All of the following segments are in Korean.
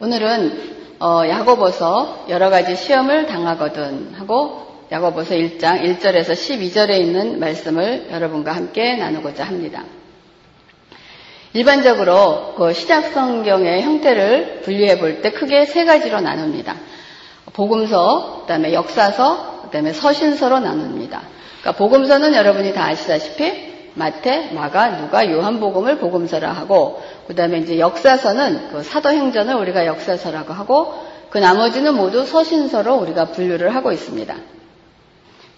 오늘은 어, 야고보서 여러 가지 시험을 당하거든 하고 야고보서 1장 1절에서 12절에 있는 말씀을 여러분과 함께 나누고자 합니다. 일반적으로 그 시작 성경의 형태를 분리해 볼 때 크게 세 가지로 나눕니다. 복음서, 그다음에 역사서, 그다음에 서신서로 나눕니다. 그러니까 복음서는 여러분이 다 아시다시피 마태, 마가, 누가, 요한복음을 복음서라 하고 그다음에 이제 역사서는 그 사도행전을 우리가 역사서라고 하고 그 나머지는 모두 서신서로 우리가 분류를 하고 있습니다.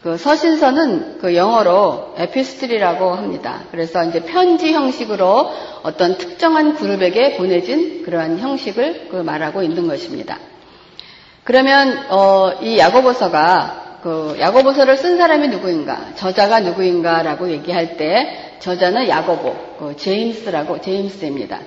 그 서신서는 그 영어로 에피스트리라고 합니다. 그래서 이제 편지 형식으로 어떤 특정한 그룹에게 보내진 그러한 형식을 그 말하고 있는 것입니다. 그러면 어, 이 야고보서가 그 야고보서를 쓴 사람이 누구인가, 저자가 누구인가라고 얘기할 때 저자는 야고보, 그 제임스라고 제임스입니다.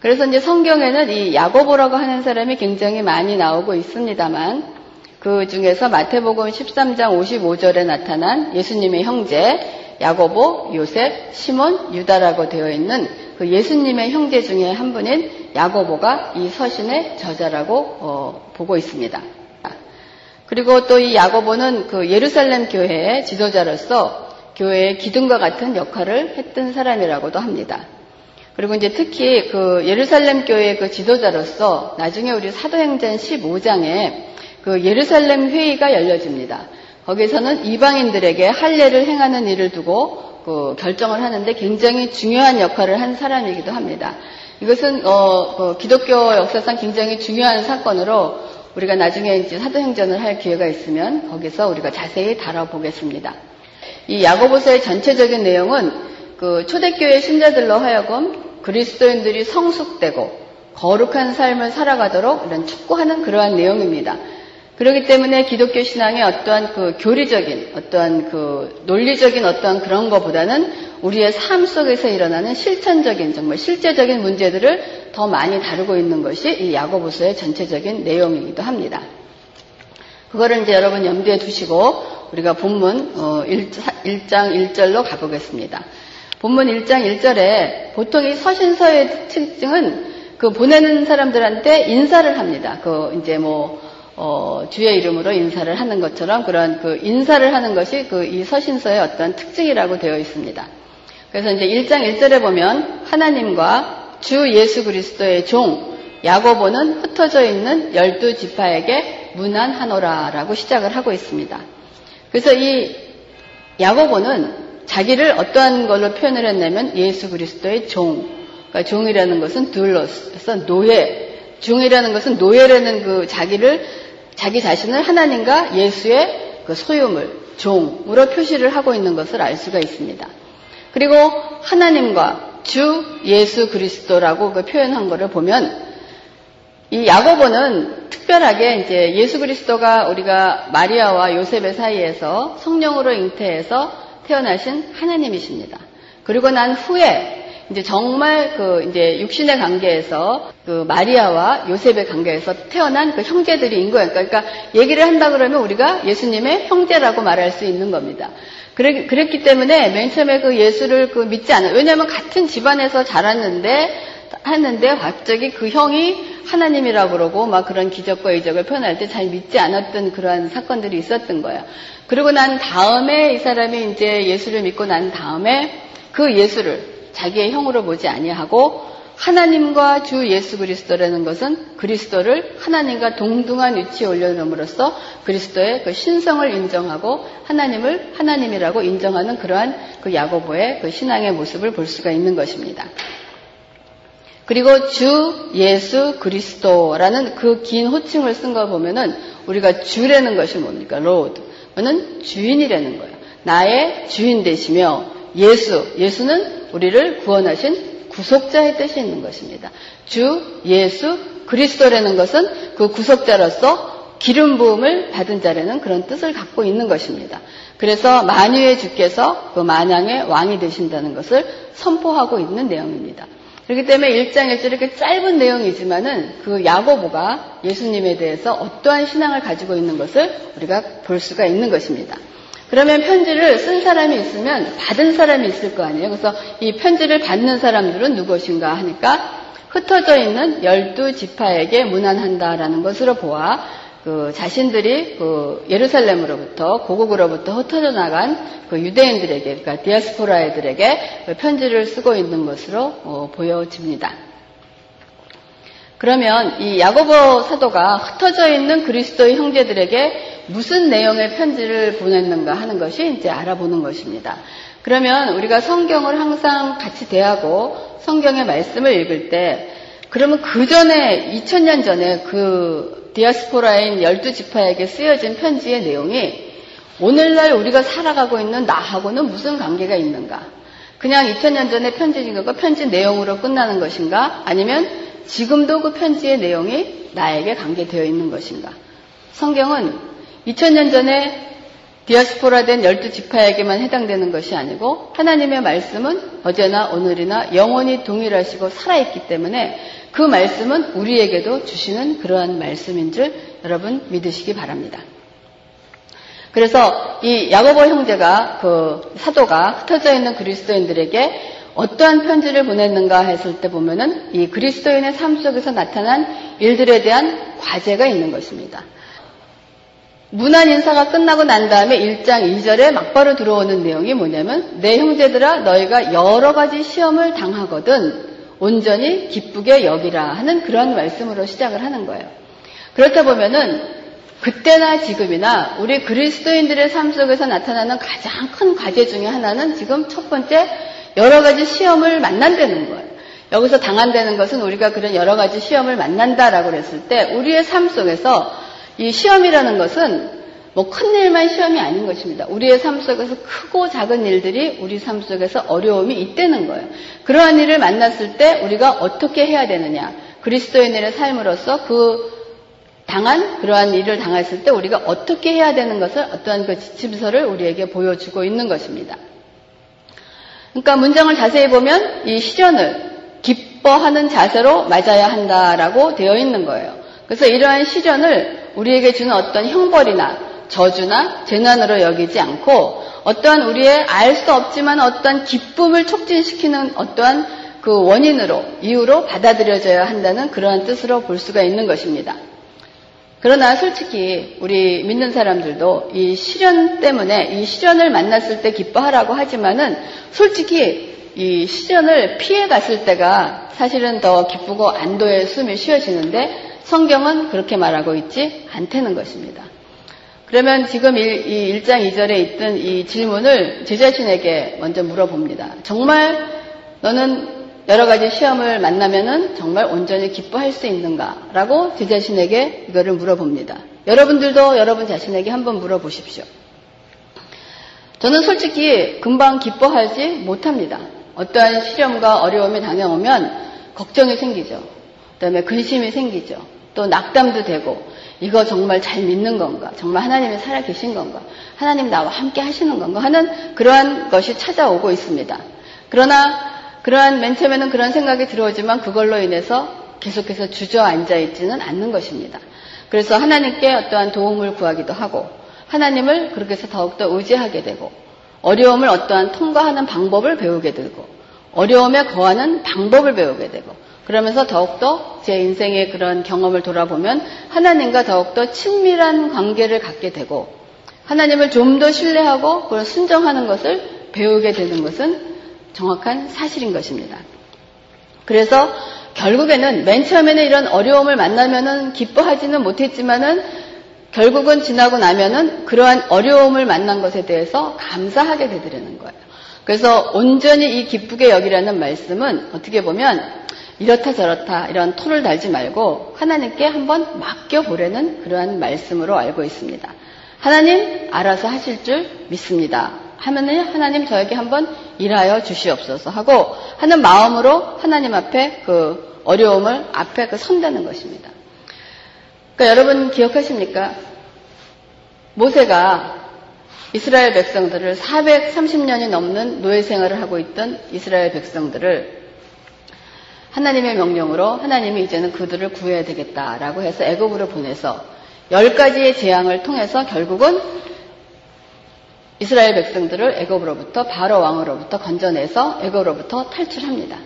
그래서 이제 성경에는 이 야고보라고 하는 사람이 굉장히 많이 나오고 있습니다만 그 중에서 마태복음 13장 55절에 나타난 예수님의 형제 야고보, 요셉, 시몬, 유다라고 되어 있는 그 예수님의 형제 중에 한 분인 야고보가 이 서신의 저자라고 어, 보고 있습니다. 그리고 또 이 야고보는 그 예루살렘 교회의 지도자로서 교회의 기둥과 같은 역할을 했던 사람이라고도 합니다. 그리고 이제 특히 그 예루살렘 교회의 그 지도자로서 나중에 우리 사도행전 15장에 그 예루살렘 회의가 열려집니다. 거기서는 이방인들에게 할례를 행하는 일을 두고 그 결정을 하는데 굉장히 중요한 역할을 한 사람이기도 합니다. 이것은 어, 그 기독교 역사상 굉장히 중요한 사건으로 우리가 나중에 이제 사도행전을 할 기회가 있으면 거기서 우리가 자세히 다뤄보겠습니다. 이 야고보서의 전체적인 내용은 그 초대교회 신자들로 하여금 그리스도인들이 성숙되고 거룩한 삶을 살아가도록 이런 축구하는 그러한 내용입니다. 그렇기 때문에 기독교 신앙의 어떠한 그 교리적인, 어떠한 그 논리적인 어떠한 그런 것보다는 우리의 삶 속에서 일어나는 실천적인, 정말 실제적인 문제들을 더 많이 다루고 있는 것이 이 야고보서의 전체적인 내용이기도 합니다. 그거를 이제 여러분 염두에 두시고 우리가 본문 1장 어, 1절로 가보겠습니다. 본문 1장 1절에 보통 이 서신서의 특징은 그 보내는 사람들한테 인사를 합니다. 그 이제 뭐 어, 주의 이름으로 인사를 하는 것처럼 그런 그 인사를 하는 것이 그 이 서신서의 어떤 특징이라고 되어 있습니다. 그래서 이제 1장 1절에 보면 하나님과 주 예수 그리스도의 종 야고보는 흩어져 있는 열두 지파에게 문안하노라라고 시작을 하고 있습니다. 그래서 이 야고보는 자기를 어떠한 걸로 표현을 했냐면 예수 그리스도의 종. 그러니까 종이라는 것은 둘러서 노예. 종이라는 것은 노예라는 그 자기를 자기 자신을 하나님과 예수의 그 소유물, 종으로 표시를 하고 있는 것을 알 수가 있습니다. 그리고 하나님과 주 예수 그리스도라고 그 표현한 것을 보면 이 야고보는 특별하게 이제 예수 그리스도가 우리가 마리아와 요셉의 사이에서 성령으로 잉태해서 태어나신 하나님이십니다. 그리고 난 후에 이제 정말 그 이제 육신의 관계에서 그 마리아와 요셉의 관계에서 태어난 그 형제들인 거예요. 그러니까 얘기를 한다 그러면 우리가 예수님의 형제라고 말할 수 있는 겁니다. 그랬기 때문에 맨 처음에 그 예수를 그 믿지 않아요. 왜냐하면 같은 집안에서 자랐는데 했는데 갑자기 그 형이 하나님이라고 그러고 막 그런 기적과 이적을 표현할 때 잘 믿지 않았던 그러한 사건들이 있었던 거예요. 그리고 난 다음에 이 사람이 이제 예수를 믿고 난 다음에 그 예수를 자기의 형으로 보지 아니하고 하나님과 주 예수 그리스도라는 것은 그리스도를 하나님과 동등한 위치에 올려놓음으로써 그리스도의 그 신성을 인정하고 하나님을 하나님이라고 인정하는 그러한 그 야고보의 그 신앙의 모습을 볼 수가 있는 것입니다. 그리고 주 예수 그리스도라는 그 긴 호칭을 쓴 거 보면은 우리가 주라는 것이 뭡니까? Lord. 는 주인이라는 거예요. 나의 주인 되시며 예수, 예수는 우리를 구원하신 구속자의 뜻이 있는 것입니다. 주 예수 그리스도라는 것은 그 구속자로서 기름 부음을 받은 자라는 그런 뜻을 갖고 있는 것입니다. 그래서 만유의 주께서 그 만양의 왕이 되신다는 것을 선포하고 있는 내용입니다. 그렇기 때문에 1장에서 이렇게 짧은 내용이지만은 그 야고보가 예수님에 대해서 어떠한 신앙을 가지고 있는 것을 우리가 볼 수가 있는 것입니다. 그러면 편지를 쓴 사람이 있으면 받은 사람이 있을 거 아니에요. 그래서 이 편지를 받는 사람들은 누구신가 하니까 흩어져 있는 열두 지파에게 문안한다라는 것으로 보아 그 자신들이 그 예루살렘으로부터 고국으로부터 흩어져 나간 그 유대인들에게 그러니까 디아스포라애들에게 그 편지를 쓰고 있는 것으로 어, 보여집니다. 그러면 이 야고보 사도가 흩어져 있는 그리스도의 형제들에게 무슨 내용의 편지를 보냈는가 하는 것이 이제 알아보는 것입니다. 그러면 우리가 성경을 항상 같이 대하고 성경의 말씀을 읽을 때 그러면 그 전에 2000년 전에 그 디아스포라인 열두 지파에게 쓰여진 편지의 내용이 오늘날 우리가 살아가고 있는 나하고는 무슨 관계가 있는가? 그냥 2000년 전에 편지인 것과 편지 내용으로 끝나는 것인가? 아니면 지금도 그 편지의 내용이 나에게 관계되어 있는 것인가? 성경은 2000년 전에 디아스포라 된 열두 지파에게만 해당되는 것이 아니고 하나님의 말씀은 어제나 오늘이나 영원히 동일하시고 살아있기 때문에 그 말씀은 우리에게도 주시는 그러한 말씀인 줄 여러분 믿으시기 바랍니다. 그래서 이 야고보 형제가 그 사도가 흩어져 있는 그리스도인들에게 어떠한 편지를 보냈는가 했을 때 보면은 이 그리스도인의 삶 속에서 나타난 일들에 대한 과제가 있는 것입니다. 문안 인사가 끝나고 난 다음에 1장 2절에 막바로 들어오는 내용이 뭐냐면 내 형제들아 너희가 여러 가지 시험을 당하거든 온전히 기쁘게 여기라 하는 그런 말씀으로 시작을 하는 거예요. 그렇다 보면은 그때나 지금이나 우리 그리스도인들의 삶 속에서 나타나는 가장 큰 과제 중에 하나는 지금 첫 번째 여러 가지 시험을 만난다는 거예요. 여기서 당한다는 것은 우리가 그런 여러 가지 시험을 만난다라고 그랬을 때 우리의 삶 속에서 이 시험이라는 것은 뭐 큰 일만 시험이 아닌 것입니다. 우리의 삶 속에서 크고 작은 일들이 우리 삶 속에서 어려움이 있다는 거예요. 그러한 일을 만났을 때 우리가 어떻게 해야 되느냐. 그리스도인의 삶으로서 그 당한 그러한 일을 당했을 때 우리가 어떻게 해야 되는 것을 어떠한 그 지침서를 우리에게 보여주고 있는 것입니다. 그러니까 문장을 자세히 보면 이 시련을 기뻐하는 자세로 맞아야 한다라고 되어 있는 거예요. 그래서 이러한 시련을 우리에게 주는 어떤 형벌이나 저주나 재난으로 여기지 않고 어떠한 우리의 알 수 없지만 어떠한 기쁨을 촉진시키는 어떠한 그 원인으로 이유로 받아들여져야 한다는 그러한 뜻으로 볼 수가 있는 것입니다. 그러나 솔직히 우리 믿는 사람들도 이 시련 때문에 이 시련을 만났을 때 기뻐하라고 하지만은 솔직히 이 시련을 피해 갔을 때가 사실은 더 기쁘고 안도의 숨이 쉬어지는데 성경은 그렇게 말하고 있지 않다는 것입니다. 그러면 지금 이 1장 2절에 있던 이 질문을 제 자신에게 먼저 물어봅니다. 정말 너는 여러 가지 시험을 만나면은 정말 온전히 기뻐할 수 있는가? 라고 제 자신에게 이거를 물어봅니다. 여러분들도 여러분 자신에게 한번 물어보십시오. 저는 솔직히 금방 기뻐하지 못합니다. 어떠한 시련과 어려움이 당해오면 걱정이 생기죠. 그 다음에 근심이 생기죠. 또 낙담도 되고, 이거 정말 잘 믿는 건가? 정말 하나님이 살아 계신 건가? 하나님 나와 함께 하시는 건가? 하는 그러한 것이 찾아오고 있습니다. 그러나 그러한 맨 처음에는 그런 생각이 들어오지만 그걸로 인해서 계속해서 주저앉아 있지는 않는 것입니다. 그래서 하나님께 어떠한 도움을 구하기도 하고 하나님을 그렇게 해서 더욱더 의지하게 되고 어려움을 어떠한 통과하는 방법을 배우게 되고 어려움에 거하는 방법을 배우게 되고 그러면서 더욱더 제 인생의 그런 경험을 돌아보면 하나님과 더욱더 친밀한 관계를 갖게 되고 하나님을 좀 더 신뢰하고 그걸 순정하는 것을 배우게 되는 것은 정확한 사실인 것입니다. 그래서 결국에는 맨 처음에는 이런 어려움을 만나면은 기뻐하지는 못했지만은 결국은 지나고 나면은 그러한 어려움을 만난 것에 대해서 감사하게 되더라는 거예요. 그래서 온전히 이 기쁘게 여기라는 말씀은 어떻게 보면 이렇다 저렇다 이런 토를 달지 말고 하나님께 한번 맡겨보려는 그러한 말씀으로 알고 있습니다. 하나님 알아서 하실 줄 믿습니다. 하면은 하나님 저에게 한번 일하여 주시옵소서 하고 하는 마음으로 하나님 앞에 그 어려움을 앞에 그 선다는 것입니다. 그러니까 여러분 기억하십니까? 모세가 이스라엘 백성들을 430년이 넘는 노예 생활을 하고 있던 이스라엘 백성들을 하나님의 명령으로 하나님이 이제는 그들을 구해야 되겠다라고 해서 애굽으로 보내서 열 가지의 재앙을 통해서 결국은 이스라엘 백성들을 애굽으로부터 바로 왕으로부터 건져내서 애굽으로부터 탈출합니다.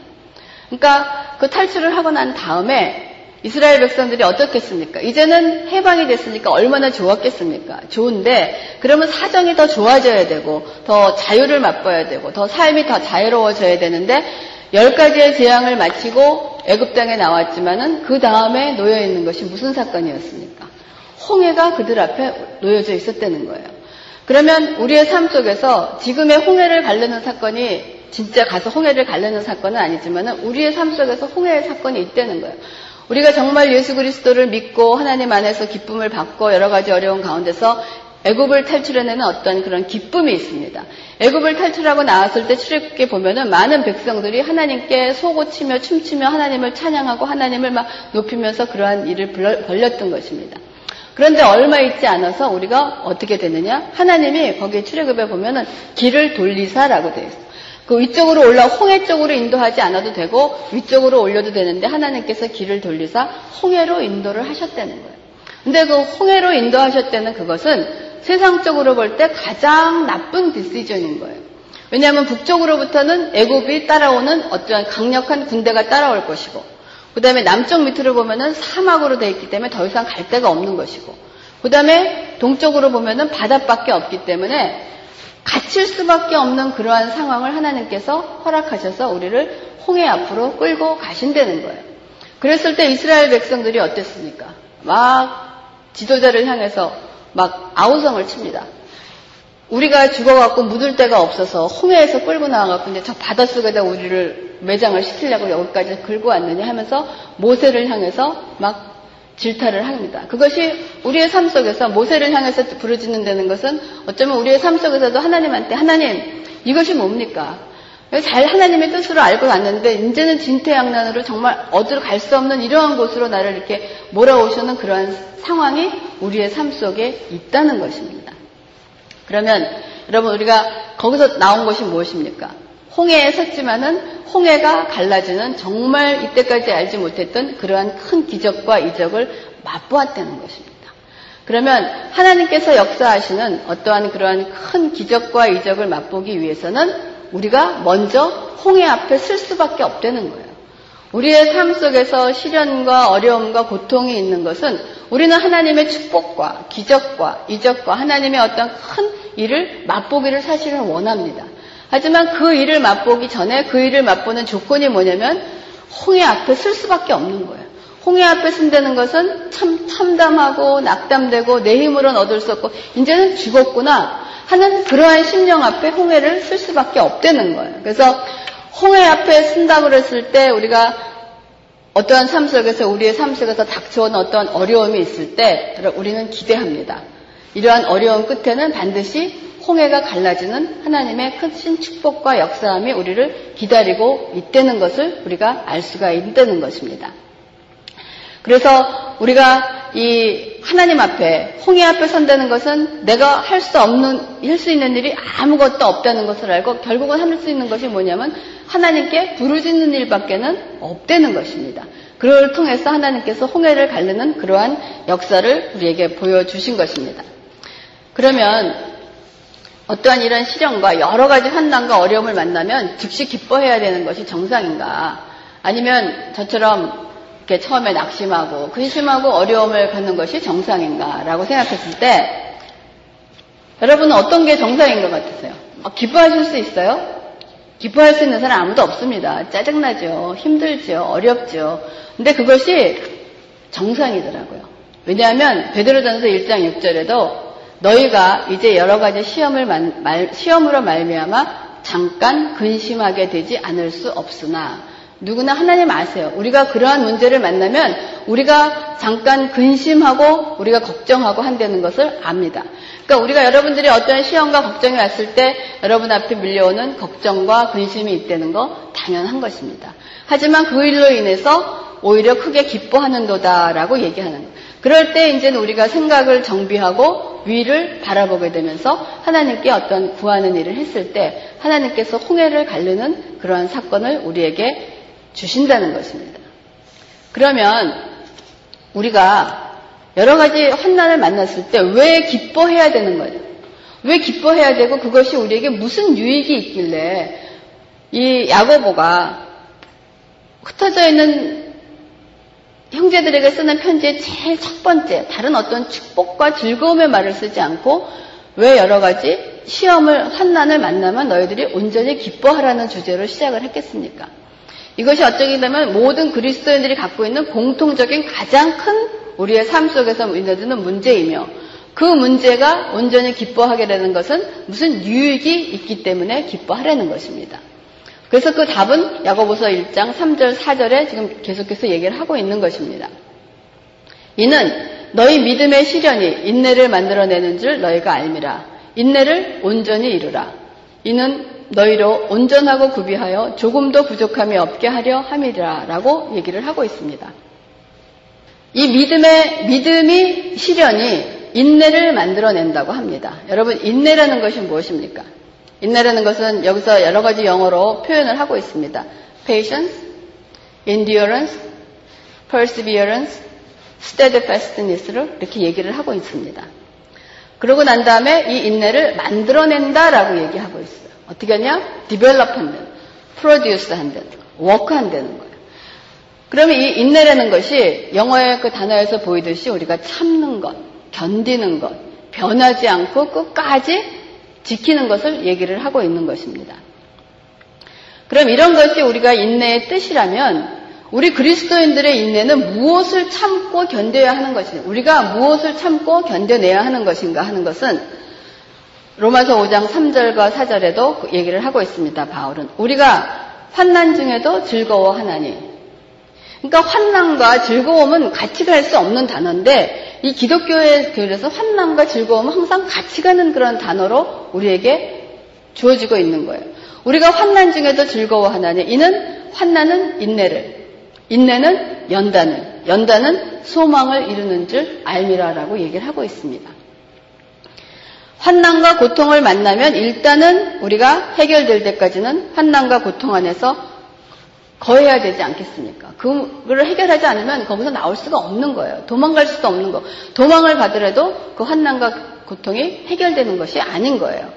그러니까 그 탈출을 하고 난 다음에 이스라엘 백성들이 어떻겠습니까? 이제는 해방이 됐으니까 얼마나 좋았겠습니까? 좋은데 그러면 사정이 더 좋아져야 되고 더 자유를 맛봐야 되고 더 삶이 더 자유로워져야 되는데 열 가지의 재앙을 마치고 애굽 땅에 나왔지만은 그 다음에 놓여 있는 것이 무슨 사건이었습니까? 홍해가 그들 앞에 놓여져 있었다는 거예요. 그러면 우리의 삶 속에서 지금의 홍해를 가르는 사건이 진짜 가서 홍해를 가르는 사건은 아니지만은 우리의 삶 속에서 홍해의 사건이 있다는 거예요. 우리가 정말 예수 그리스도를 믿고 하나님 안에서 기쁨을 받고 여러 가지 어려운 가운데서 애굽을 탈출해내는 어떤 그런 기쁨이 있습니다. 애굽을 탈출하고 나왔을 때 출애굽기에 보면은 많은 백성들이 하나님께 소고치며 춤추며 하나님을 찬양하고 하나님을 막 높이면서 그러한 일을 벌렸던 것입니다. 그런데 얼마 있지 않아서 우리가 어떻게 되느냐? 하나님이 거기 출애굽에 보면은 길을 돌리사라고 되어 있어요. 그 위쪽으로 올라 홍해 쪽으로 인도하지 않아도 되고 위쪽으로 올려도 되는데 하나님께서 길을 돌리사 홍해로 인도를 하셨다는 거예요. 근데 그 홍해로 인도하셨다는 그것은 세상적으로 볼 때 가장 나쁜 디시전인 거예요. 왜냐하면 북쪽으로부터는 애굽이 따라오는 어떠한 강력한 군대가 따라올 것이고 그 다음에 남쪽 밑으로 보면은 사막으로 되어 있기 때문에 더 이상 갈 데가 없는 것이고 그 다음에 동쪽으로 보면은 바닷밖에 없기 때문에 갇힐 수밖에 없는 그러한 상황을 하나님께서 허락하셔서 우리를 홍해 앞으로 끌고 가신다는 거예요. 그랬을 때 이스라엘 백성들이 어땠습니까? 막 지도자를 향해서 막 아우성을 칩니다. 우리가 죽어갖고 묻을 데가 없어서 홍해에서 끌고 나와갖고 이제 저 바닷속에다 우리를 매장을 시키려고 여기까지 긁고 왔느냐 하면서 모세를 향해서 막 질타를 합니다. 그것이 우리의 삶 속에서 모세를 향해서 부르짖는다는 것은 어쩌면 우리의 삶 속에서도 하나님한테 하나님 이것이 뭡니까? 잘 하나님의 뜻으로 알고 왔는데 이제는 진퇴양난으로 정말 어디로 갈 수 없는 이러한 곳으로 나를 이렇게 몰아오시는 그러한 상황이 우리의 삶 속에 있다는 것입니다. 그러면 여러분 우리가 거기서 나온 것이 무엇입니까? 홍해에 섰지만은 홍해가 갈라지는 정말 이때까지 알지 못했던 그러한 큰 기적과 이적을 맛보았다는 것입니다. 그러면 하나님께서 역사하시는 어떠한 그러한 큰 기적과 이적을 맛보기 위해서는 우리가 먼저 홍해 앞에 쓸 수밖에 없다는 거예요. 우리의 삶 속에서 시련과 어려움과 고통이 있는 것은 우리는 하나님의 축복과 기적과 이적과 하나님의 어떤 큰 일을 맛보기를 사실은 원합니다. 하지만 그 일을 맛보기 전에 그 일을 맛보는 조건이 뭐냐면 홍해 앞에 쓸 수밖에 없는 거예요. 홍해 앞에 쓴다는 것은 참 참담하고 낙담되고 내 힘으로는 얻을 수 없고 이제는 죽었구나 하는 그러한 심령 앞에 홍해를 쓸 수밖에 없다는 거예요. 그래서 홍해 앞에 쓴다고 그랬을 때 우리가 어떠한 삶 속에서 우리의 삶 속에서 닥쳐온 어떤 어려움이 있을 때 우리는 기대합니다. 이러한 어려움 끝에는 반드시 홍해가 갈라지는 하나님의 크신 축복과 역사함이 우리를 기다리고 있다는 것을 우리가 알 수가 있다는 것입니다. 그래서 우리가 이 하나님 앞에 홍해 앞에 선다는 것은 내가 할 수 없는 할 수 있는 일이 아무것도 없다는 것을 알고 결국은 할 수 있는 것이 뭐냐면 하나님께 부르짖는 일밖에는 없다는 것입니다. 그걸 통해서 하나님께서 홍해를 가르는 그러한 역사를 우리에게 보여주신 것입니다. 그러면 어떠한 이런 시련과 여러 가지 환난과 어려움을 만나면 즉시 기뻐해야 되는 것이 정상인가? 아니면 저처럼 이렇게 처음에 낙심하고 근심하고 어려움을 갖는 것이 정상인가라고 생각했을 때 여러분은 어떤 게 정상인 것 같으세요? 어, 기뻐하실 수 있어요? 기뻐할 수 있는 사람 아무도 없습니다. 짜증나죠. 힘들죠. 어렵죠. 근데 그것이 정상이더라고요. 왜냐하면 베드로전서 1장 6절에도 너희가 이제 여러 가지 시험을 말, 시험으로 말미암아 잠깐 근심하게 되지 않을 수 없으나 누구나 하나님 아세요. 우리가 그러한 문제를 만나면 우리가 잠깐 근심하고 우리가 걱정하고 한다는 것을 압니다. 그러니까 우리가 여러분들이 어떤 시험과 걱정이 왔을 때 여러분 앞에 밀려오는 걱정과 근심이 있다는 거 당연한 것입니다. 하지만 그 일로 인해서 오히려 크게 기뻐하는도다라고 얘기하는. 그럴 때 이제는 우리가 생각을 정비하고 위를 바라보게 되면서 하나님께 어떤 구하는 일을 했을 때 하나님께서 홍해를 가르는 그러한 사건을 우리에게 주신다는 것입니다. 그러면 우리가 여러 가지 환난을 만났을 때 왜 기뻐해야 되는 거예요? 왜 기뻐해야 되고 그것이 우리에게 무슨 유익이 있길래 이 야고보가 흩어져 있는 형제들에게 쓰는 편지의 제일 첫 번째, 다른 어떤 축복과 즐거움의 말을 쓰지 않고 왜 여러 가지 시험을, 환난을 만나면 너희들이 온전히 기뻐하라는 주제로 시작을 했겠습니까? 이것이 어쩌게 되면 모든 그리스도인들이 갖고 있는 공통적인 가장 큰 우리의 삶 속에서 있어지는 문제이며 그 문제가 온전히 기뻐하게 되는 것은 무슨 유익이 있기 때문에 기뻐하라는 것입니다. 그래서 그 답은 야고보서 1장 3절 4절에 지금 계속해서 얘기를 하고 있는 것입니다. 이는 너희 믿음의 시련이 인내를 만들어내는 줄 너희가 알미라. 인내를 온전히 이루라. 이는 너희로 온전하고 구비하여 조금도 부족함이 없게 하려 함이라. 라고 얘기를 하고 있습니다. 이 믿음의, 믿음이 시련이 인내를 만들어낸다고 합니다. 여러분, 인내라는 것이 무엇입니까? 인내라는 것은 여기서 여러 가지 영어로 표현을 하고 있습니다. patience, endurance, perseverance, steadfastness를 이렇게 얘기를 하고 있습니다. 그러고 난 다음에 이 인내를 만들어낸다라고 얘기하고 있어요. 어떻게 하냐? develop 한다는, produce 한다는, work 한다는 거예요. 그러면 이 인내라는 것이 영어의 그 단어에서 보이듯이 우리가 참는 것, 견디는 것, 변하지 않고 끝까지 지키는 것을 얘기를 하고 있는 것입니다. 그럼 이런 것이 우리가 인내의 뜻이라면 우리 그리스도인들의 인내는 무엇을 참고 견뎌야 하는 것인가? 우리가 무엇을 참고 견뎌내야 하는 것인가 하는 것은 로마서 5장 3절과 4절에도 그 얘기를 하고 있습니다. 바울은 우리가 환난 중에도 즐거워하나니 그러니까 환난과 즐거움은 같이 갈 수 없는 단어인데 이 기독교의 교회에서 환난과 즐거움은 항상 같이 가는 그런 단어로 우리에게 주어지고 있는 거예요. 우리가 환난 중에도 즐거워하나니 이는 환난은 인내를 인내는 연단을 연단은 소망을 이루는 줄 알미라라고 얘기를 하고 있습니다. 환난과 고통을 만나면 일단은 우리가 해결될 때까지는 환난과 고통 안에서 거해야 되지 않겠습니까? 그거를 해결하지 않으면 거기서 나올 수가 없는 거예요. 도망갈 수도 없는 거. 도망을 가더라도 그 환난과 고통이 해결되는 것이 아닌 거예요.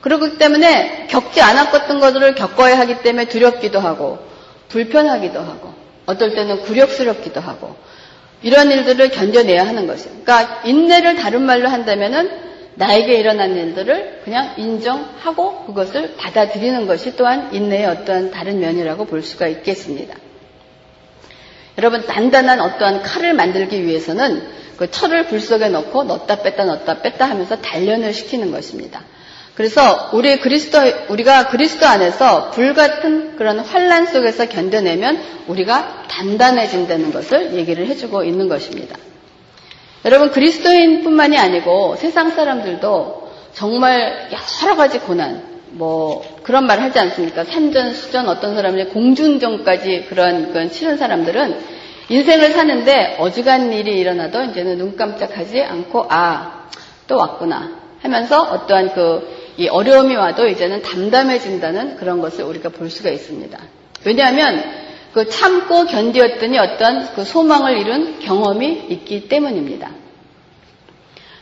그렇기 때문에 겪지 않았던 것들을 겪어야 하기 때문에 두렵기도 하고 불편하기도 하고 어떨 때는 굴욕스럽기도 하고 이런 일들을 견뎌내야 하는 것이에요. 그러니까 인내를 다른 말로 한다면은 나에게 일어난 일들을 그냥 인정하고 그것을 받아들이는 것이 또한 인내의 어떠한 다른 면이라고 볼 수가 있겠습니다. 여러분 단단한 어떠한 칼을 만들기 위해서는 그 철을 불 속에 넣고 넣었다 뺐다 넣었다 뺐다 하면서 단련을 시키는 것입니다. 그래서 우리 그리스도 우리가 그리스도 안에서 불 같은 그런 환란 속에서 견뎌내면 우리가 단단해진다는 것을 얘기를 해주고 있는 것입니다. 여러분 그리스도인뿐만이 아니고 세상 사람들도 정말 여러 가지 고난, 뭐 그런 말을 하지 않습니까? 산전, 수전 어떤 사람이 공중전까지 그런 건 치른 사람들은 인생을 사는데 어지간 일이 일어나도 이제는 눈 깜짝하지 않고 아 또 왔구나 하면서 어떠한 그 이 어려움이 와도 이제는 담담해진다는 그런 것을 우리가 볼 수가 있습니다. 왜냐하면 그 참고 견디었더니 어떤 그 소망을 이룬 경험이 있기 때문입니다.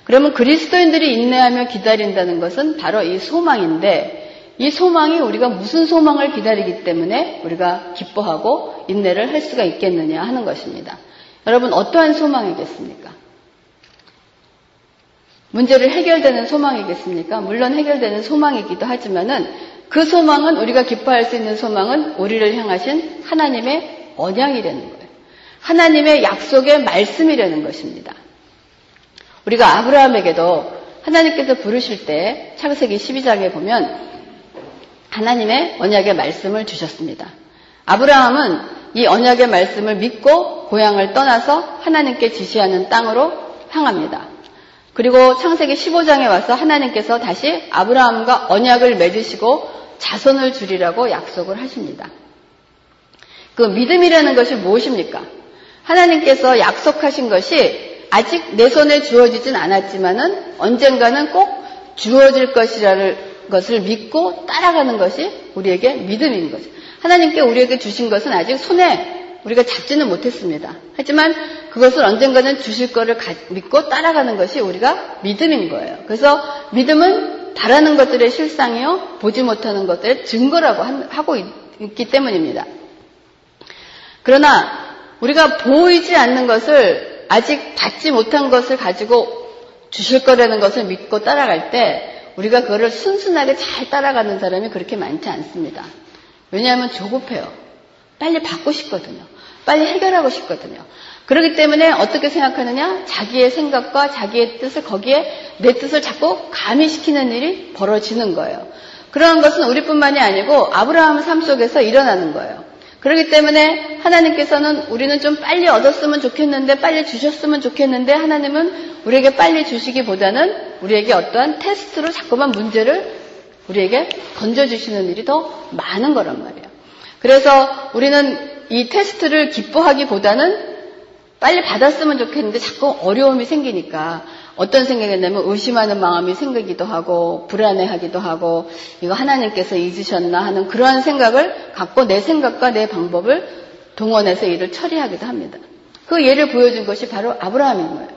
그러면 그리스도인들이 인내하며 기다린다는 것은 바로 이 소망인데 이 소망이 우리가 무슨 소망을 기다리기 때문에 우리가 기뻐하고 인내를 할 수가 있겠느냐 하는 것입니다. 여러분 어떠한 소망이겠습니까? 문제를 해결되는 소망이겠습니까? 물론 해결되는 소망이기도 하지만은 그 소망은 우리가 기뻐할 수 있는 소망은 우리를 향하신 하나님의 언약이라는 거예요. 하나님의 약속의 말씀이라는 것입니다. 우리가 아브라함에게도 하나님께서 부르실 때 창세기 12장에 보면 하나님의 언약의 말씀을 주셨습니다. 아브라함은 이 언약의 말씀을 믿고 고향을 떠나서 하나님께 지시하는 땅으로 향합니다. 그리고 창세기 15장에 와서 하나님께서 다시 아브라함과 언약을 맺으시고 자손을 주리라고 약속을 하십니다. 그 믿음이라는 것이 무엇입니까? 하나님께서 약속하신 것이 아직 내 손에 주어지진 않았지만은 언젠가는 꼭 주어질 것이라는 것을 믿고 따라가는 것이 우리에게 믿음인 거죠. 하나님께 우리에게 주신 것은 아직 손에 우리가 잡지는 못했습니다. 하지만 그것을 언젠가는 주실 것을 믿고 따라가는 것이 우리가 믿음인 거예요. 그래서 믿음은 바라는 것들의 실상이요, 보지 못하는 것들의 증거라고 하고 있기 때문입니다. 그러나 우리가 보이지 않는 것을 아직 받지 못한 것을 가지고 주실 거라는 것을 믿고 따라갈 때 우리가 그거를 순순하게 잘 따라가는 사람이 그렇게 많지 않습니다. 왜냐하면 조급해요. 빨리 받고 싶거든요. 빨리 해결하고 싶거든요. 그렇기 때문에 어떻게 생각하느냐? 자기의 생각과 자기의 뜻을 거기에 내 뜻을 자꾸 가미시키는 일이 벌어지는 거예요. 그러한 것은 우리뿐만이 아니고 아브라함 삶 속에서 일어나는 거예요. 그렇기 때문에 하나님께서는 우리는 좀 빨리 얻었으면 좋겠는데 빨리 주셨으면 좋겠는데 하나님은 우리에게 빨리 주시기보다는 우리에게 어떠한 테스트로 자꾸만 문제를 우리에게 던져주시는 일이 더 많은 거란 말이에요. 그래서 우리는 이 테스트를 기뻐하기보다는 빨리 받았으면 좋겠는데 자꾸 어려움이 생기니까 어떤 생각이 냐면 의심하는 마음이 생기기도 하고 불안해하기도 하고 이거 하나님께서 잊으셨나 하는 그러한 생각을 갖고 내 생각과 내 방법을 동원해서 일을 처리하기도 합니다. 그 예를 보여준 것이 바로 아브라함인 거예요.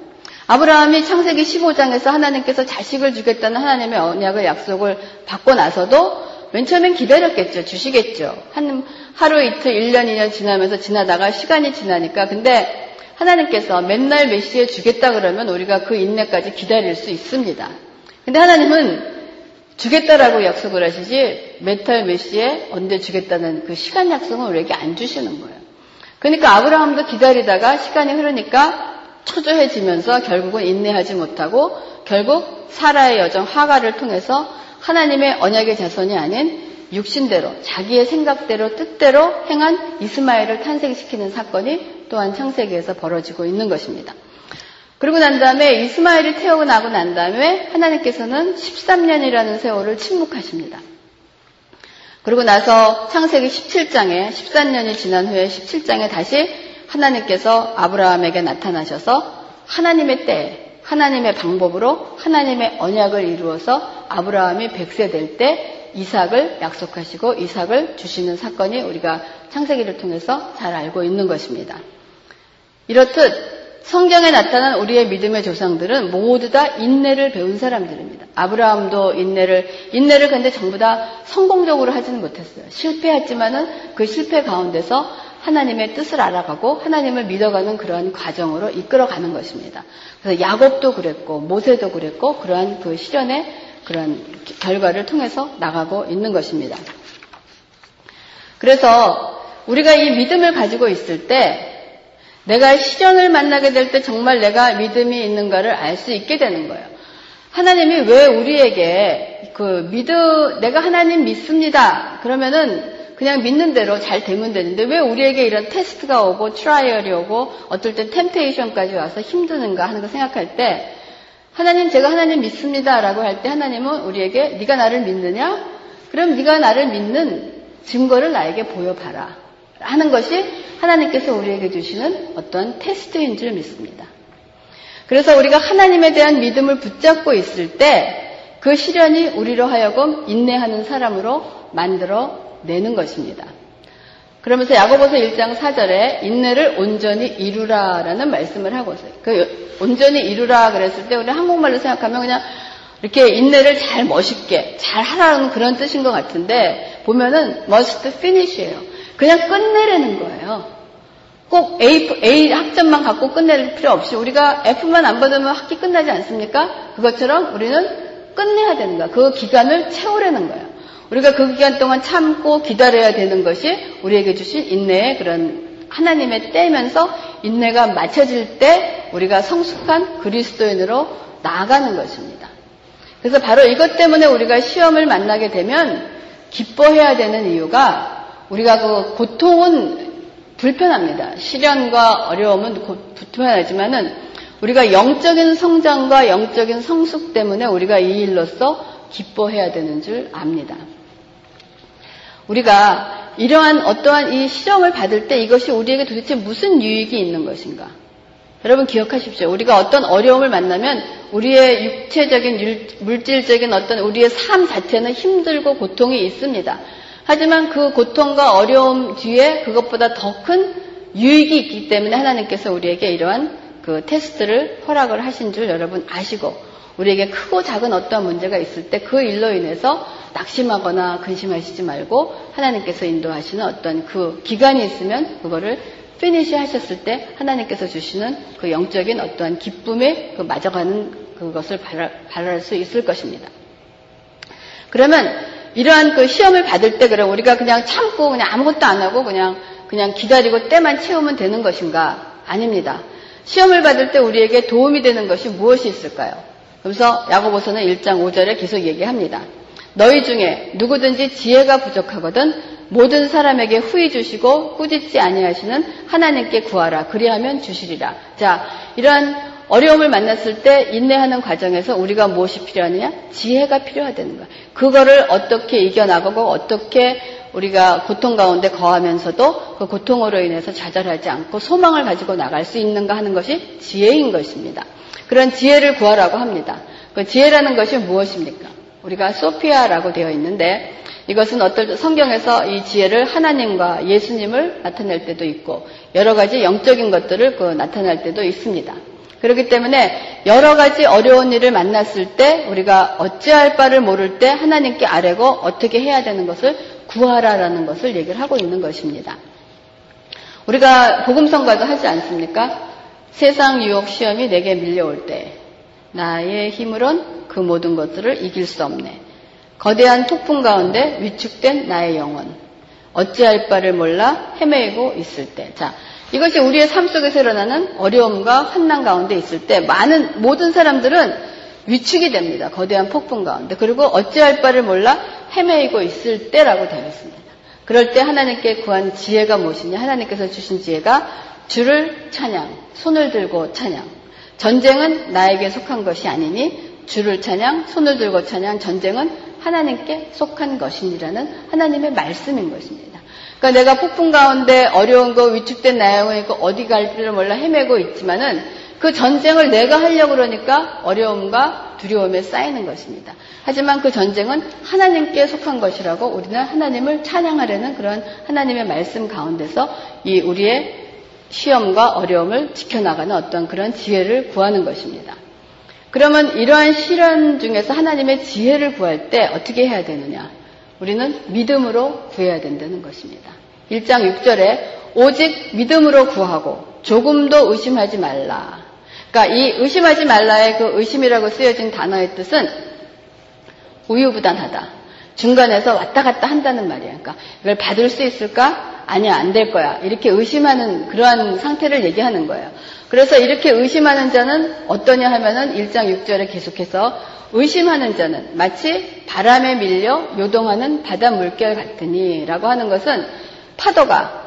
아브라함이 창세기 15장에서 하나님께서 자식을 주겠다는 하나님의 언약을 약속을 받고 나서도 맨 처음엔 기다렸겠죠. 주시겠죠. 한 하루 이틀 1년 2년 지나면서 지나다가 시간이 지나니까 근데 하나님께서 맨날 몇 시에 주겠다 그러면 우리가 그 인내까지 기다릴 수 있습니다. 근데 하나님은 주겠다라고 약속을 하시지 몇 달 몇 시에 언제 주겠다는 그 시간 약속은 우리에게 안 주시는 거예요. 그러니까 아브라함도 기다리다가 시간이 흐르니까 초조해지면서 결국은 인내하지 못하고 결국 사라의 여정 화가를 통해서 하나님의 언약의 자손이 아닌 육신대로 자기의 생각대로 뜻대로 행한 이스마엘을 탄생시키는 사건이 또한 창세기에서 벌어지고 있는 것입니다. 그리고 난 다음에 이스마엘이 태어나고 난 다음에 하나님께서는 13년이라는 세월을 침묵하십니다. 그리고 나서 창세기 17장에 13년이 지난 후에 17장에 다시 하나님께서 아브라함에게 나타나셔서 하나님의 때, 하나님의 방법으로 하나님의 언약을 이루어서 아브라함이 100세 될 때 이삭을 약속하시고 이삭을 주시는 사건이 우리가 창세기를 통해서 잘 알고 있는 것입니다. 이렇듯 성경에 나타난 우리의 믿음의 조상들은 모두 다 인내를 배운 사람들입니다. 아브라함도 인내를 인내를 근데 전부 다 성공적으로 하지는 못했어요. 실패했지만은 그 실패 가운데서 하나님의 뜻을 알아가고 하나님을 믿어가는 그러한 과정으로 이끌어가는 것입니다. 그래서 야곱도 그랬고 모세도 그랬고 그러한 그 시련의 그러한 결과를 통해서 나가고 있는 것입니다. 그래서 우리가 이 믿음을 가지고 있을 때 내가 시련을 만나게 될 때 정말 내가 믿음이 있는가를 알 수 있게 되는 거예요. 하나님이 왜 우리에게 그 믿음, 내가 하나님 믿습니다. 그러면은 그냥 믿는 대로 잘 되면 되는데 왜 우리에게 이런 테스트가 오고 trial이 오고 어떨 땐 temptation까지 와서 힘드는가 하는 걸 생각할 때 하나님 제가 하나님 믿습니다라고 할 때 하나님은 우리에게 네가 나를 믿느냐? 그럼 네가 나를 믿는 증거를 나에게 보여봐라. 하는 것이 하나님께서 우리에게 주시는 어떤 테스트인 줄 믿습니다. 그래서 우리가 하나님에 대한 믿음을 붙잡고 있을 때 그 시련이 우리로 하여금 인내하는 사람으로 만들어 내는 것입니다. 그러면서 야고보서 1장 4절에 인내를 온전히 이루라라는 말씀을 하고 있어요. 그 온전히 이루라 그랬을 때 우리 한국말로 생각하면 그냥 이렇게 인내를 잘 멋있게 잘 하라는 그런 뜻인 것 같은데 보면은 must finish예요. 그냥 끝내려는 거예요. 꼭 A, A 학점만 갖고 끝낼 필요 없이 우리가 F만 안 받으면 학기 끝나지 않습니까? 그것처럼 우리는 끝내야 되는 거야. 그 기간을 채우려는 거예요. 우리가 그 기간 동안 참고 기다려야 되는 것이 우리에게 주신 인내의 그런 하나님의 때면서 인내가 맞춰질 때 우리가 성숙한 그리스도인으로 나아가는 것입니다. 그래서 바로 이것 때문에 우리가 시험을 만나게 되면 기뻐해야 되는 이유가 우리가 그 고통은 불편합니다. 시련과 어려움은 불편하지만은 우리가 영적인 성장과 영적인 성숙 때문에 우리가 이 일로서 기뻐해야 되는 줄 압니다. 우리가 이러한 어떠한 이 실험을 받을 때 이것이 우리에게 도대체 무슨 유익이 있는 것인가? 여러분 기억하십시오. 우리가 어떤 어려움을 만나면 우리의 육체적인 물질적인 어떤 우리의 삶 자체는 힘들고 고통이 있습니다. 하지만 그 고통과 어려움 뒤에 그것보다 더 큰 유익이 있기 때문에 하나님께서 우리에게 이러한 그 테스트를 허락을 하신 줄 여러분 아시고 우리에게 크고 작은 어떠한 문제가 있을 때 그 일로 인해서 낙심하거나 근심하시지 말고 하나님께서 인도하시는 어떤 그 기간이 있으면 그거를 피니시 하셨을 때 하나님께서 주시는 그 영적인 어떠한 기쁨에 그 맞아가는 그것을 바랄 수 있을 것입니다. 그러면 이러한 그 시험을 받을 때 그럼 우리가 그냥 참고 그냥 아무것도 안 하고 그냥 그냥 기다리고 때만 채우면 되는 것인가? 아닙니다. 시험을 받을 때 우리에게 도움이 되는 것이 무엇이 있을까요? 그래서 야고보서는 1장 5절에 계속 얘기합니다. 너희 중에 누구든지 지혜가 부족하거든 모든 사람에게 후히 주시고 꾸짖지 아니하시는 하나님께 구하라 그리하면 주시리라. 자, 이러한 어려움을 만났을 때 인내하는 과정에서 우리가 무엇이 필요하느냐? 지혜가 필요하다는 거야. 그거를 어떻게 이겨나가고 어떻게 우리가 고통 가운데 거하면서도 그 고통으로 인해서 좌절하지 않고 소망을 가지고 나갈 수 있는가 하는 것이 지혜인 것입니다. 그런 지혜를 구하라고 합니다. 그 지혜라는 것이 무엇입니까? 우리가 소피아라고 되어 있는데 이것은 어떨 성경에서 이 지혜를 하나님과 예수님을 나타낼 때도 있고 여러 가지 영적인 것들을 그 나타낼 때도 있습니다. 그렇기 때문에 여러 가지 어려운 일을 만났을 때 우리가 어찌할 바를 모를 때 하나님께 아뢰고 어떻게 해야 되는 것을 구하라라는 것을 얘기를 하고 있는 것입니다. 우리가 복음성과도 하지 않습니까? 세상 유혹 시험이 내게 밀려올 때 나의 힘으론 그 모든 것들을 이길 수 없네. 거대한 폭풍 가운데 위축된 나의 영혼. 어찌할 바를 몰라 헤매고 있을 때. 자, 이것이 우리의 삶 속에서 일어나는 어려움과 환난 가운데 있을 때 많은 모든 사람들은 위축이 됩니다. 거대한 폭풍 가운데. 그리고 어찌할 바를 몰라 헤매이고 있을 때라고 되어 있습니다. 그럴 때 하나님께 구한 지혜가 무엇이냐? 하나님께서 주신 지혜가 주를 찬양, 손을 들고 찬양. 전쟁은 나에게 속한 것이 아니니 주를 찬양, 손을 들고 찬양, 전쟁은 하나님께 속한 것이니라는 하나님의 말씀인 것입니다. 그러니까 내가 폭풍 가운데 어려운 거 위축된 나영이 있고 어디 갈지를 몰라 헤매고 있지만은 그 전쟁을 내가 하려고 그러니까 어려움과 두려움에 쌓이는 것입니다. 하지만 그 전쟁은 하나님께 속한 것이라고 우리는 하나님을 찬양하려는 그런 하나님의 말씀 가운데서 이 우리의 시험과 어려움을 지켜나가는 어떤 그런 지혜를 구하는 것입니다. 그러면 이러한 시련 중에서 하나님의 지혜를 구할 때 어떻게 해야 되느냐? 우리는 믿음으로 구해야 된다는 것입니다. 1장 6절에 오직 믿음으로 구하고 조금도 의심하지 말라. 그러니까 이 의심하지 말라의 그 의심이라고 쓰여진 단어의 뜻은 우유부단하다. 중간에서 왔다 갔다 한다는 말이에요. 그러니까 이걸 받을 수 있을까? 아니야, 안 될 거야. 이렇게 의심하는 그러한 상태를 얘기하는 거예요. 그래서 이렇게 의심하는 자는 어떠냐 하면은 1장 6절에 계속해서 의심하는 자는 마치 바람에 밀려 요동하는 바다 물결 같으니 라고 하는 것은 파도가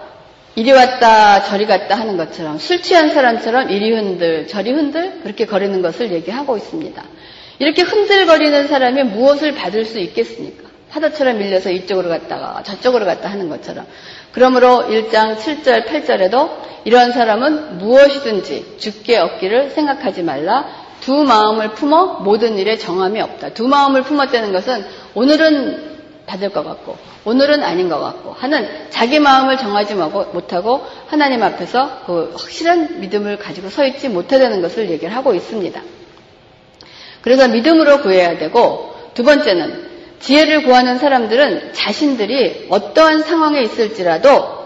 이리 왔다 저리 갔다 하는 것처럼 술 취한 사람처럼 이리 흔들 저리 흔들 그렇게 거리는 것을 얘기하고 있습니다. 이렇게 흔들거리는 사람이 무엇을 받을 수 있겠습니까? 파도처럼 밀려서 이쪽으로 갔다가 저쪽으로 갔다 하는 것처럼. 그러므로 1장 7절, 8절에도 이런 사람은 무엇이든지 죽게 얻기를 생각하지 말라. 두 마음을 품어 모든 일에 정함이 없다. 두 마음을 품었다는 것은 오늘은 받을 것 같고 오늘은 아닌 것 같고 하는 자기 마음을 정하지 못하고 하나님 앞에서 그 확실한 믿음을 가지고 서 있지 못하다는 것을 얘기를 하고 있습니다. 그래서 믿음으로 구해야 되고 두 번째는 지혜를 구하는 사람들은 자신들이 어떠한 상황에 있을지라도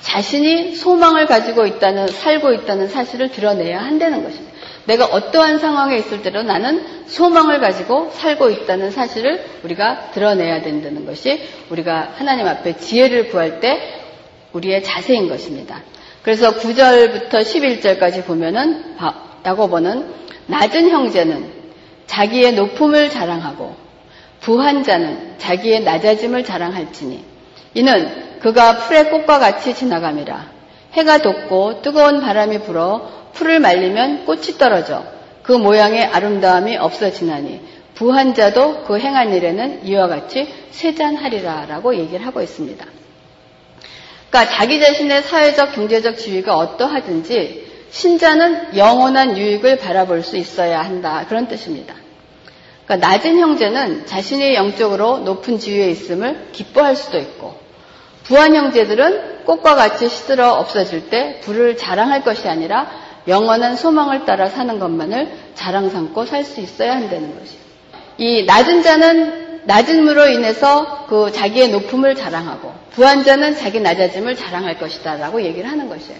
자신이 소망을 가지고 있다는, 살고 있다는 사실을 드러내야 한다는 것입니다. 내가 어떠한 상황에 있을 때도 나는 소망을 가지고 살고 있다는 사실을 우리가 드러내야 된다는 것이 우리가 하나님 앞에 지혜를 구할 때 우리의 자세인 것입니다. 그래서 9절부터 11절까지 보면은 야고보는 낮은 형제는 자기의 높음을 자랑하고 부한 자는 자기의 낮아짐을 자랑할지니 이는 그가 풀의 꽃과 같이 지나감이라 해가 돋고 뜨거운 바람이 불어 풀을 말리면 꽃이 떨어져 그 모양의 아름다움이 없어지나니 부한 자도 그 행한 일에는 이와 같이 쇠잔하리라 라고 얘기를 하고 있습니다. 그러니까 자기 자신의 사회적 경제적 지위가 어떠하든지 신자는 영원한 유익을 바라볼 수 있어야 한다 그런 뜻입니다. 그러니까 낮은 형제는 자신의 영적으로 높은 지위에 있음을 기뻐할 수도 있고 부한 형제들은 꽃과 같이 시들어 없어질 때 불을 자랑할 것이 아니라 영원한 소망을 따라 사는 것만을 자랑 삼고 살 수 있어야 한다는 것이에요. 이 낮은 자는 낮음으로 인해서 그 자기의 높음을 자랑하고 부한 자는 자기 낮아짐을 자랑할 것이다라고 얘기를 하는 것이에요.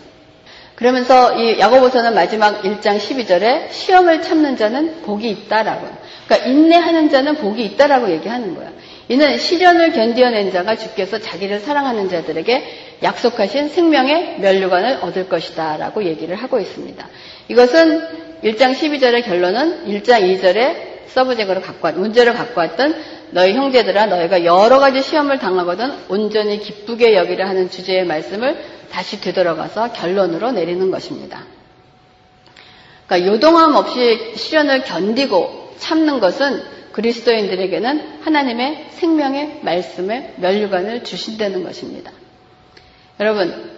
그러면서 이 야고보서는 마지막 1장 12절에 시험을 참는 자는 복이 있다라고. 그러니까 인내하는 자는 복이 있다라고 얘기하는 거야. 이는 시련을 견디어낸 자가 주께서 자기를 사랑하는 자들에게 약속하신 생명의 면류관을 얻을 것이다 라고 얘기를 하고 있습니다. 이것은 1장 12절의 결론은 1장 2절에 서브젝으로 갖고 왔, 문제를 갖고 왔던 너희 형제들아 너희가 여러 가지 시험을 당하거든 온전히 기쁘게 여기려 하는 주제의 말씀을 다시 되돌아가서 결론으로 내리는 것입니다. 그러니까 요동함 없이 시련을 견디고 참는 것은 그리스도인들에게는 하나님의 생명의 말씀의 면류관을 주신다는 것입니다. 여러분,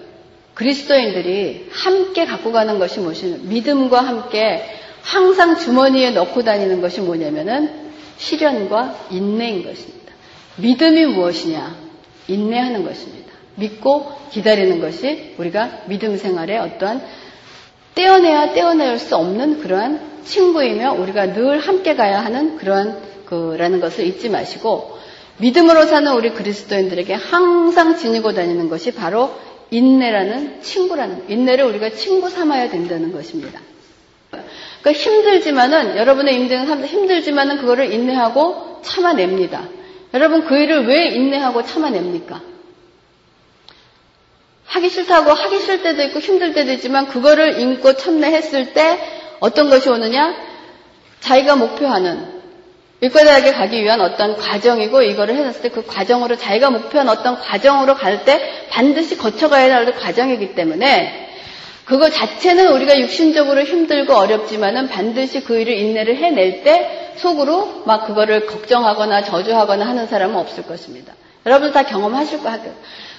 그리스도인들이 함께 갖고 가는 것이 무엇이냐? 믿음과 함께 항상 주머니에 넣고 다니는 것이 뭐냐면은 시련과 인내인 것입니다. 믿음이 무엇이냐? 인내하는 것입니다. 믿고 기다리는 것이 우리가 믿음 생활의 어떠한 떼어내야 떼어낼 수 없는 그러한 친구이며 우리가 늘 함께 가야 하는 그러한 그라는 것을 잊지 마시고 믿음으로 사는 우리 그리스도인들에게 항상 지니고 다니는 것이 바로 인내라는 친구라는 인내를 우리가 친구 삼아야 된다는 것입니다. 그러니까 힘들지만은 여러분의 인생은 힘들지만은 그거를 인내하고 참아냅니다. 여러분 그 일을 왜 인내하고 참아냅니까? 하기 싫다고 하기 싫을 때도 있고 힘들 때도 있지만 그거를 인고 참내했을 때 어떤 것이 오느냐? 자기가 목표하는 일과대학에 가기 위한 어떤 과정이고 이거를 해놨을 때 그 과정으로 자기가 목표한 어떤 과정으로 갈 때 반드시 거쳐가야 할 과정이기 때문에 그거 자체는 우리가 육신적으로 힘들고 어렵지만은 반드시 그 일을 인내를 해낼 때 속으로 막 그거를 걱정하거나 저주하거나 하는 사람은 없을 것입니다. 여러분 다 경험하실 거예요.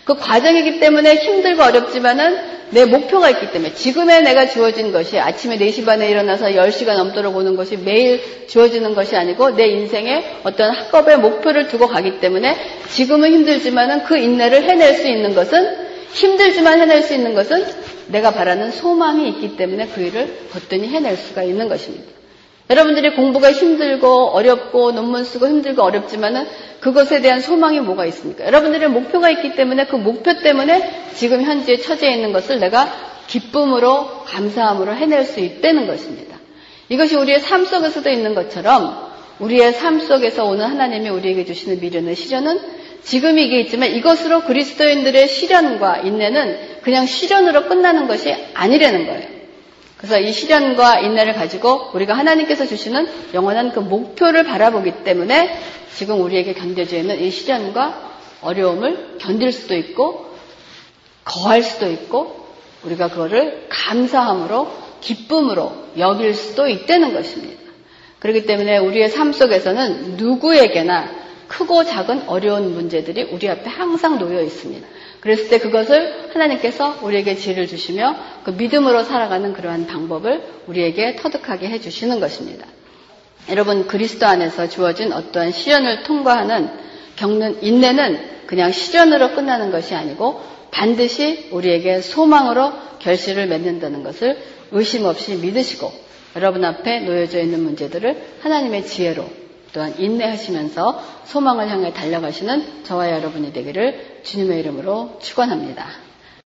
그 과정이기 때문에 힘들고 어렵지만은 내 목표가 있기 때문에 지금의 내가 주어진 것이 아침에 4시 반에 일어나서 10시가 넘도록 오는 것이 매일 주어지는 것이 아니고 내 인생에 어떤 학업의 목표를 두고 가기 때문에 지금은 힘들지만은 그 인내를 해낼 수 있는 것은 힘들지만 해낼 수 있는 것은 내가 바라는 소망이 있기 때문에 그 일을 거뜬히 해낼 수가 있는 것입니다. 여러분들이 공부가 힘들고 어렵고 논문 쓰고 힘들고 어렵지만은 그것에 대한 소망이 뭐가 있습니까? 여러분들의 목표가 있기 때문에 그 목표 때문에 지금 현재 처지에 있는 것을 내가 기쁨으로 감사함으로 해낼 수 있다는 것입니다. 이것이 우리의 삶 속에서도 있는 것처럼 우리의 삶 속에서 오는 하나님이 우리에게 주시는 미련의 시련은 지금 이게 있지만 이것으로 그리스도인들의 시련과 인내는 그냥 시련으로 끝나는 것이 아니라는 거예요. 그래서 이 시련과 인내를 가지고 우리가 하나님께서 주시는 영원한 그 목표를 바라보기 때문에 지금 우리에게 견뎌져 있는 이 시련과 어려움을 견딜 수도 있고 거할 수도 있고 우리가 그거를 감사함으로 기쁨으로 여길 수도 있다는 것입니다. 그렇기 때문에 우리의 삶 속에서는 누구에게나 크고 작은 어려운 문제들이 우리 앞에 항상 놓여 있습니다. 그랬을 때 그것을 하나님께서 우리에게 지혜를 주시며 그 믿음으로 살아가는 그러한 방법을 우리에게 터득하게 해주시는 것입니다. 여러분 그리스도 안에서 주어진 어떠한 시련을 통과하는 겪는 인내는 그냥 시련으로 끝나는 것이 아니고 반드시 우리에게 소망으로 결실을 맺는다는 것을 의심 없이 믿으시고 여러분 앞에 놓여져 있는 문제들을 하나님의 지혜로 또한 인내하시면서 소망을 향해 달려가시는 저와 여러분이 되기를 주님의 이름으로 축원합니다.